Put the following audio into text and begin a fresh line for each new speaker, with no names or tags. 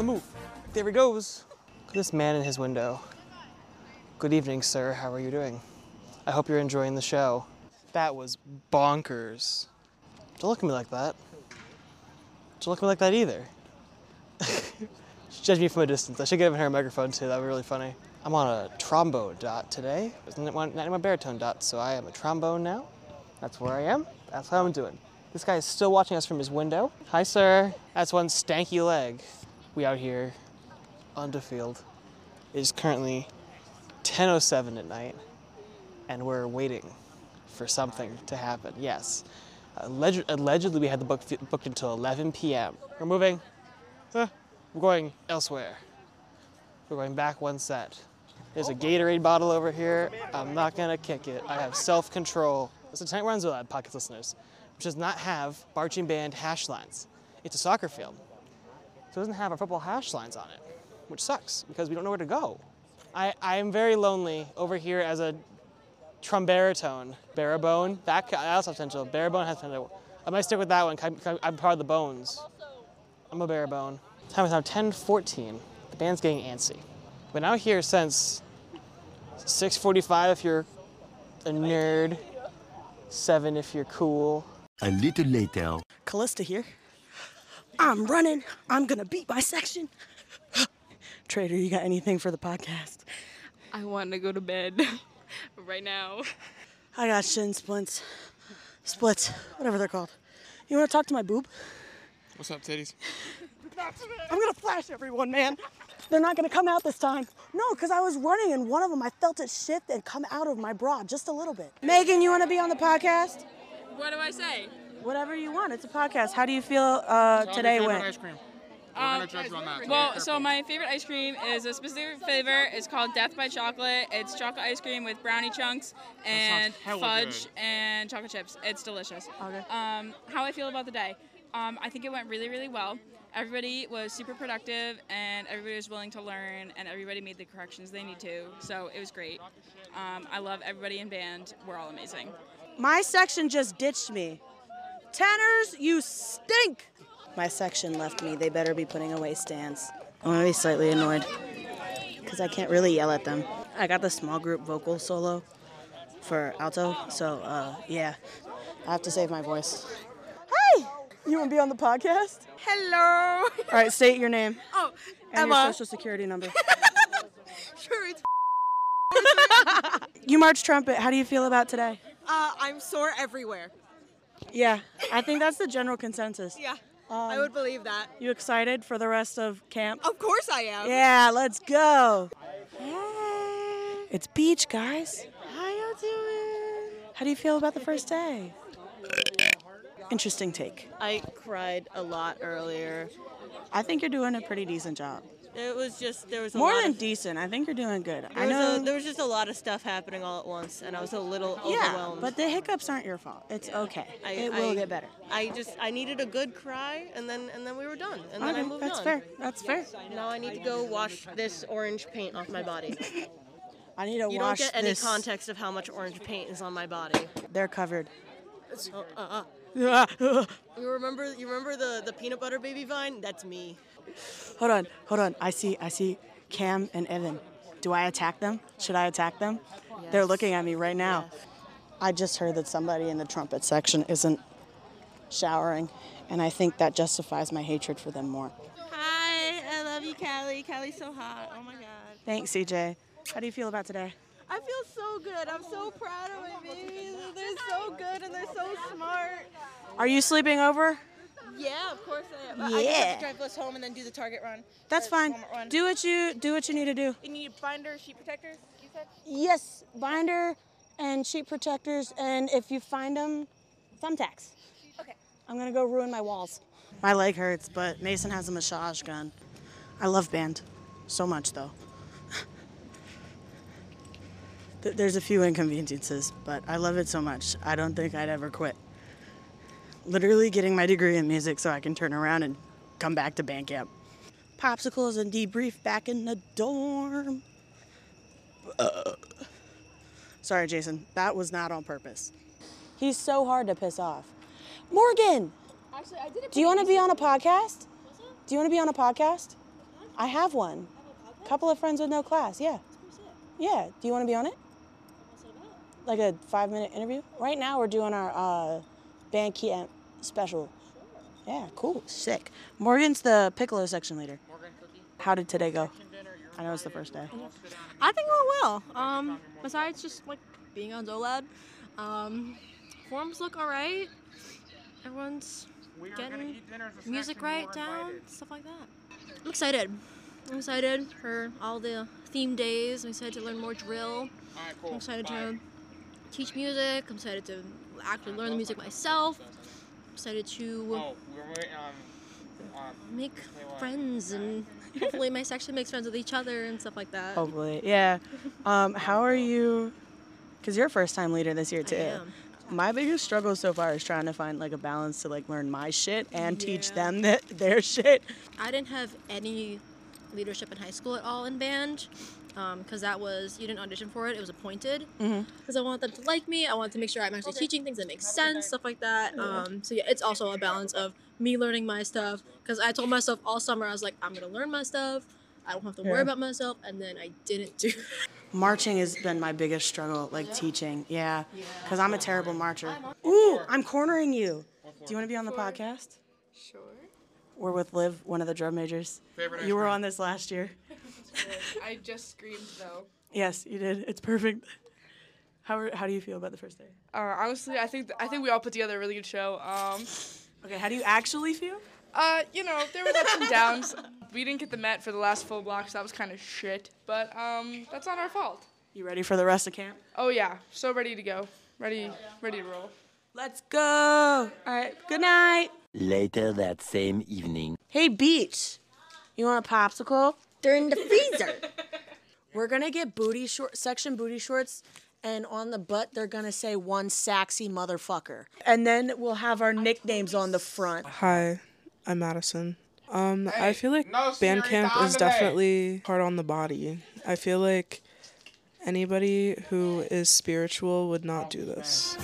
the move. There he goes. Look at this man in his window. Good evening, sir. How are you doing? I hope you're enjoying the show. That was bonkers. Don't look at me like that. Don't look at me like that either. she judged me from a distance. I should give her a microphone too. That would be really funny. I'm on a trombone dot today. Isn't in my baritone dot, so I am a trombone now. That's where I am. That's how I'm doing. This guy is still watching us from his window. Hi, sir. That's one stanky leg. We out here on the field. It is currently 10:07 at night, and we're waiting for something to happen. Yes. Alleg- allegedly, we had the book booked until 11 p.m. We're moving. Huh. We're going elsewhere. We're going back one set. There's a Gatorade bottle over here. I'm not gonna kick it. I have self-control. Listen, tonight we're on Zolad, podcast listeners, which does not have marching band hash lines. It's a soccer field, so it doesn't have our football hash lines on it, which sucks because we don't know where to go. I, I am very lonely over here as a trombaritone, barabone. That ca- that also has potential. Barabone has potential. I might stick with that one. 'cause I'm, I'm part of the bones. I'm a barabone. Time is now 10:14. The band's getting antsy. Been out here since 6:45 if you're a nerd. Seven if you're cool.
A little later.
Calysta here. I'm running. I'm gonna beat my section. Trader, you got anything for the podcast?
I want to go to bed right now.
I got shin splints, splits, whatever they're called. You wanna talk to my boob?
What's up, titties?
I'm gonna flash everyone, man. They're not gonna come out this time. No, because I was running and one of them I felt it shift and come out of my bra just a little bit. Megan, you wanna be on the podcast?
What do I say?
Whatever you want. It's a podcast. How do you feel uh, today went?
Um, well, so my favorite ice cream is a specific flavor. It's called Death by Chocolate. It's chocolate ice cream with brownie chunks and fudge and chocolate chips. It's delicious.
Okay.
Um, how I feel about the day? Um, I think it went really, really well. Everybody was super productive and everybody was willing to learn and everybody made the corrections they need to. So it was great. Um, I love everybody in band. We're all amazing.
My section just ditched me. Tanners, you stink! My section left me. They better be putting away stands. I'm gonna be slightly annoyed because I can't really yell at them. I got the small group vocal solo for alto, so uh, yeah, I have to save my voice. Hi! You wanna be on the podcast?
Hello.
All right, state your name
Oh,
and your
Emma.
social security number.
Sure, it's.
You march trumpet. How do you feel about today?
Uh, I'm sore everywhere.
Yeah, I think that's the general consensus.
Yeah, I um, would believe that.
You excited for the rest of camp?
Of course I am.
Yeah, let's go. It's beach, guys.
How you doing?
How do you feel about the first day? Interesting take.
I cried a lot earlier.
I think you're doing a pretty decent job.
It was just there was a
More than
of,
decent. I think you're doing good. I know.
a, there was just a lot of stuff happening all at once, and I was a little
yeah,
overwhelmed.
but the hiccups aren't your fault. It's okay.
I,
it will
I-
get better.
I just I needed a good cry, and then and then we were done, and then I moved
that's
on.
That's fair. That's fair.
Now I need to go wash this orange paint off my body.
I need to
You
wash You
don't get any
this.
context of how much orange paint is on my body.
They're covered.
Oh, uh, uh. You remember you remember the the peanut butter baby vine? That's me.
hold on, hold on. I see, I see Cam and Evan. Do I attack them? Should I attack them? They're looking at me right now. I just heard that somebody in the trumpet section isn't showering, and I think that justifies my hatred for them more.
Hi, I love you, Callie. Callie's so hot. Oh my god.
Thanks, CJ. How do you feel about today?
I feel so good. I'm so proud of my babies. They're so good and they're so smart.
Are you sleeping over?
Yeah, of course I am. I just have to drive us home and then do the target run.
That's fine.
Run.
Do what you do what you need to do.
You need binder, sheet protectors, you said?
Yes, binder and sheet protectors, and if you find them, thumbtacks.
Okay.
I'm gonna go ruin my walls. My leg hurts, but Mason has a massage gun. I love band so much, though. Th- There's a few inconveniences, but I love it so much. I don't think I'd ever quit. Literally getting my degree in music so I can turn around and come back to band camp. Popsicles and debrief back in the dorm. Uh. Sorry, Jason. That was not on purpose. He's so hard to piss off. Morgan,
Actually, I did it.
do you want to be on a podcast? Do you want to be on a podcast? I have one. Couple of friends with no class. Yeah. Yeah. Do you want to be on it? Like a five minute interview? Right now we're doing our uh, band camp special. Yeah, cool. Sick. Morgan's the piccolo section leader. How did today go? I know it's the first day.
I think it went well. Um, besides just like being on Zolab, um, forms look alright. Everyone's getting music right down, stuff like that. I'm excited. I'm excited for all the theme days. I'm excited to learn more drill. I'm excited to teach music. I'm excited to actually learn the music myself. I'm excited to make friends and hopefully my section makes friends with each other and stuff like that.
Hopefully, yeah. Um, how are you? Because you're a first time leader this year too.
am.
My biggest struggle so far is trying to find like a balance to like learn my shit and teach them that their shit.
I didn't have any leadership in high school at all in band because that was you didn't audition for it; it was appointed. Because I want them to like me. I want to make sure I'm actually teaching things that make sense, stuff like that. Um, so yeah, it's also a balance of me learning my stuff. Because I told myself all summer I was like, I'm gonna learn my stuff. I don't have to
Yeah.
worry about myself, and then I didn't do.
Marching has been my biggest struggle, like teaching. Yeah, because I'm a terrible marcher. Ooh, I'm cornering you. Do you want to be on the podcast?
Sure.
We're with Liv, one of the drum majors. You were on this last year.
I just screamed though.
Yes, you did. It's perfect. How, are, how do you feel about the first day?
Uh, honestly, I think I think we all put together a really good show. Um,
Okay, how do you actually feel?
uh, you know, there was ups and downs. We didn't get the Met for the last full block, so that was kind of shit. But um, that's not our fault.
You ready for the rest of camp?
Oh yeah, so ready to go, ready, ready to roll.
Let's go. All right, good night.
Later that same evening.
Hey, Beach, you want a popsicle?
They're in the freezer.
We're gonna get booty short section booty shorts, and on the butt they're gonna say one sexy motherfucker, and then we'll have our nicknames on the front.
Hi, I'm Madison. Um, I feel like band camp is definitely hard on the body. I feel like anybody who is spiritual would not do this.